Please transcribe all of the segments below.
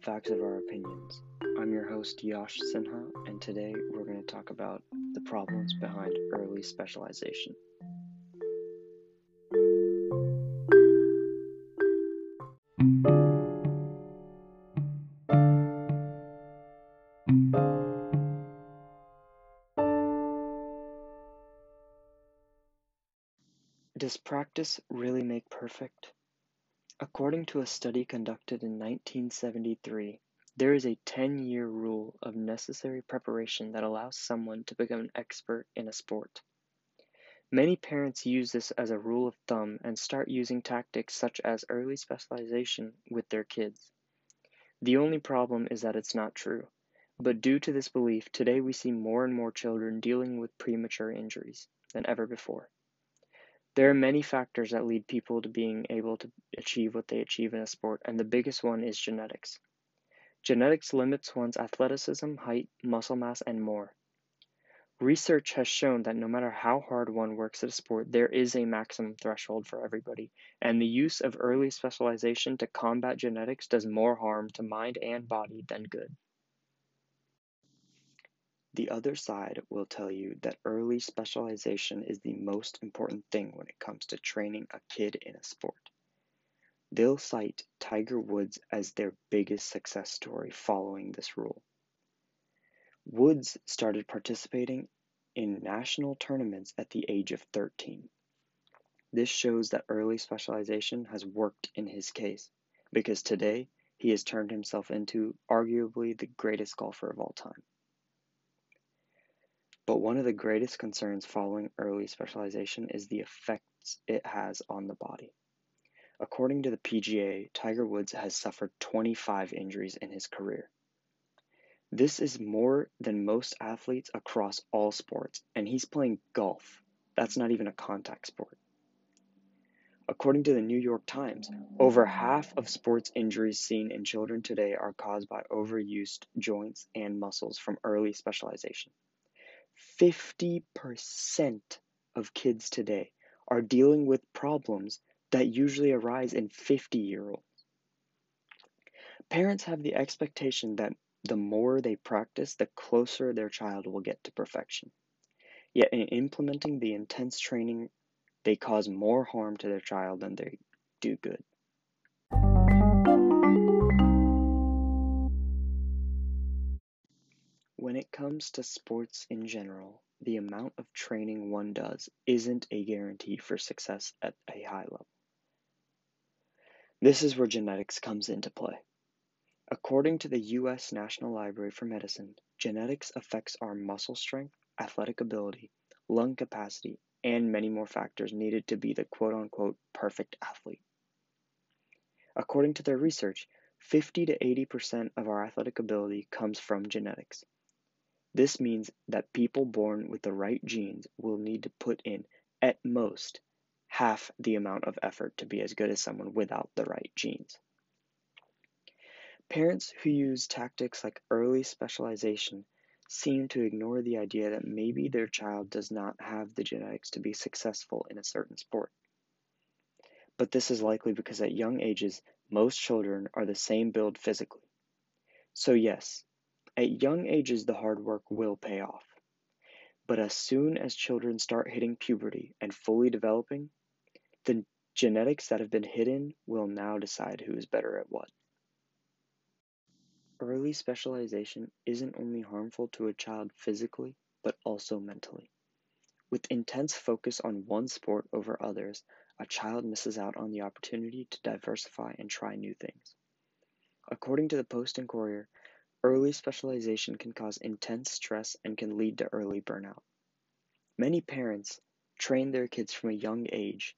facts of our opinions. I'm your host Yash Sinha, and today we're going to talk about the problems behind early specialization. Does practice really make perfect? According to a study conducted in 1973, there is a 10 year rule of necessary preparation that allows someone to become an expert in a sport. Many parents use this as a rule of thumb and start using tactics such as early specialization with their kids. The only problem is that it's not true. But due to this belief, today we see more and more children dealing with premature injuries than ever before. There are many factors that lead people to being able to achieve what they achieve in a sport, and the biggest one is genetics. Genetics limits one's athleticism, height, muscle mass, and more. Research has shown that no matter how hard one works at a sport, there is a maximum threshold for everybody, and the use of early specialization to combat genetics does more harm to mind and body than good. The other side will tell you that early specialization is the most important thing when it comes to training a kid in a sport. They'll cite Tiger Woods as their biggest success story following this rule. Woods started participating in national tournaments at the age of 13. This shows that early specialization has worked in his case, because today he has turned himself into arguably the greatest golfer of all time. But one of the greatest concerns following early specialization is the effects it has on the body. According to the PGA, Tiger Woods has suffered 25 injuries in his career. This is more than most athletes across all sports, and he's playing golf. That's not even a contact sport. According to the New York Times, over half of sports injuries seen in children today are caused by overused joints and muscles from early specialization. 50% of kids today are dealing with problems that usually arise in 50 year olds. Parents have the expectation that the more they practice, the closer their child will get to perfection. Yet, in implementing the intense training, they cause more harm to their child than they do good. When it comes to sports in general, the amount of training one does isn't a guarantee for success at a high level. This is where genetics comes into play. According to the U.S. National Library for Medicine, genetics affects our muscle strength, athletic ability, lung capacity, and many more factors needed to be the quote unquote perfect athlete. According to their research, 50 to 80% of our athletic ability comes from genetics. This means that people born with the right genes will need to put in, at most, half the amount of effort to be as good as someone without the right genes. Parents who use tactics like early specialization seem to ignore the idea that maybe their child does not have the genetics to be successful in a certain sport. But this is likely because at young ages, most children are the same build physically. So, yes, at young ages, the hard work will pay off. But as soon as children start hitting puberty and fully developing, the genetics that have been hidden will now decide who is better at what. Early specialization isn't only harmful to a child physically, but also mentally. With intense focus on one sport over others, a child misses out on the opportunity to diversify and try new things. According to the Post and Courier, Early specialization can cause intense stress and can lead to early burnout. Many parents train their kids from a young age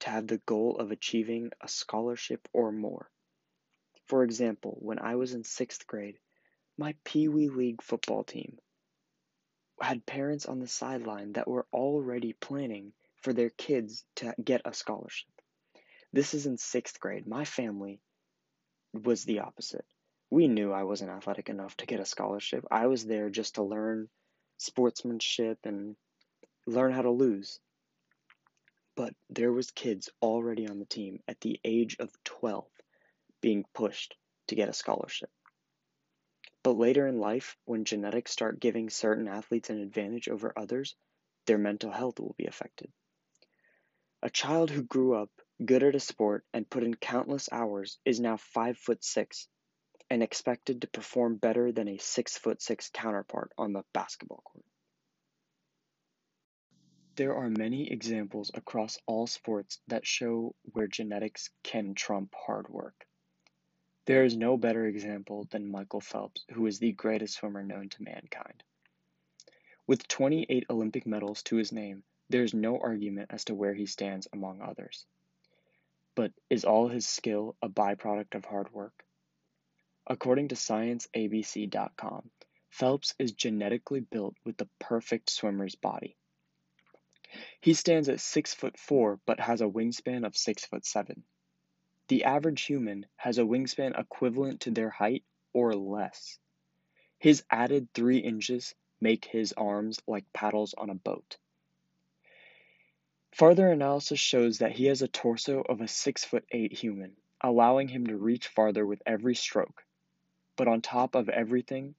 to have the goal of achieving a scholarship or more. For example, when I was in sixth grade, my Pee Wee League football team had parents on the sideline that were already planning for their kids to get a scholarship. This is in sixth grade. My family was the opposite we knew I wasn't athletic enough to get a scholarship. I was there just to learn sportsmanship and learn how to lose. But there was kids already on the team at the age of 12 being pushed to get a scholarship. But later in life, when genetics start giving certain athletes an advantage over others, their mental health will be affected. A child who grew up good at a sport and put in countless hours is now 5 foot 6 and expected to perform better than a 6 foot 6 counterpart on the basketball court. There are many examples across all sports that show where genetics can trump hard work. There is no better example than Michael Phelps, who is the greatest swimmer known to mankind. With 28 Olympic medals to his name, there is no argument as to where he stands among others. But is all his skill a byproduct of hard work? According to ScienceABC.com, Phelps is genetically built with the perfect swimmer's body. He stands at 6 foot 4 but has a wingspan of 6 foot 7. The average human has a wingspan equivalent to their height or less. His added 3 inches make his arms like paddles on a boat. Further analysis shows that he has a torso of a 6 foot 8 human, allowing him to reach farther with every stroke. But on top of everything,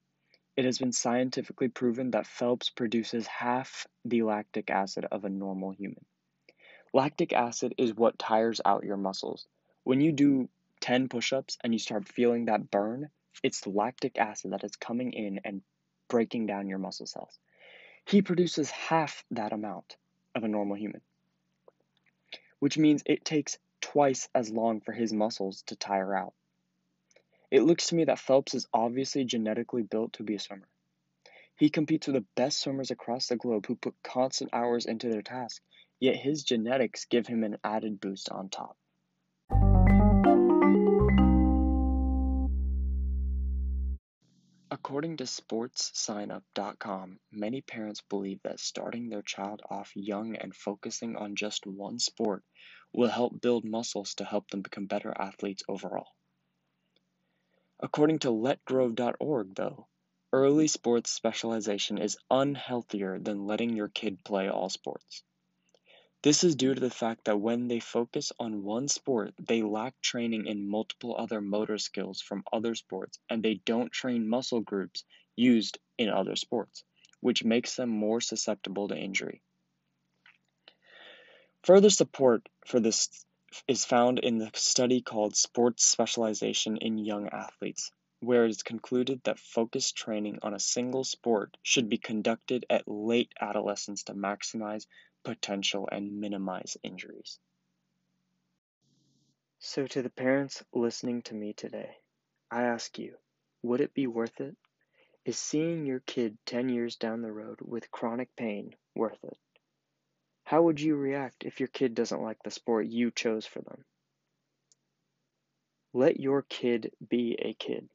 it has been scientifically proven that Phelps produces half the lactic acid of a normal human. Lactic acid is what tires out your muscles when you do 10 push ups and you start feeling that burn, it's lactic acid that is coming in and breaking down your muscle cells. He produces half that amount of a normal human, which means it takes twice as long for his muscles to tire out. It looks to me that Phelps is obviously genetically built to be a swimmer. He competes with the best swimmers across the globe who put constant hours into their task, yet his genetics give him an added boost on top. According to SportsSignup.com, many parents believe that starting their child off young and focusing on just one sport will help build muscles to help them become better athletes overall. According to letgrow.org, though, early sports specialization is unhealthier than letting your kid play all sports. This is due to the fact that when they focus on one sport, they lack training in multiple other motor skills from other sports and they don't train muscle groups used in other sports, which makes them more susceptible to injury. Further support for this is found in the study called Sports Specialization in Young Athletes, where it is concluded that focused training on a single sport should be conducted at late adolescence to maximize potential and minimize injuries. So, to the parents listening to me today, I ask you would it be worth it? Is seeing your kid 10 years down the road with chronic pain worth it? How would you react if your kid doesn't like the sport you chose for them? Let your kid be a kid.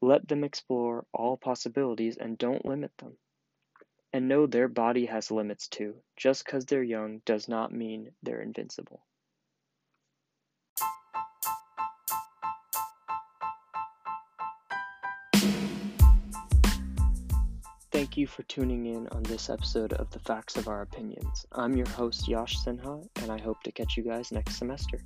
Let them explore all possibilities and don't limit them and know their body has limits too. Just because they're young does not mean they're invincible. Thank you for tuning in on this episode of The Facts of Our Opinions. I'm your host, Yash Sinha, and I hope to catch you guys next semester.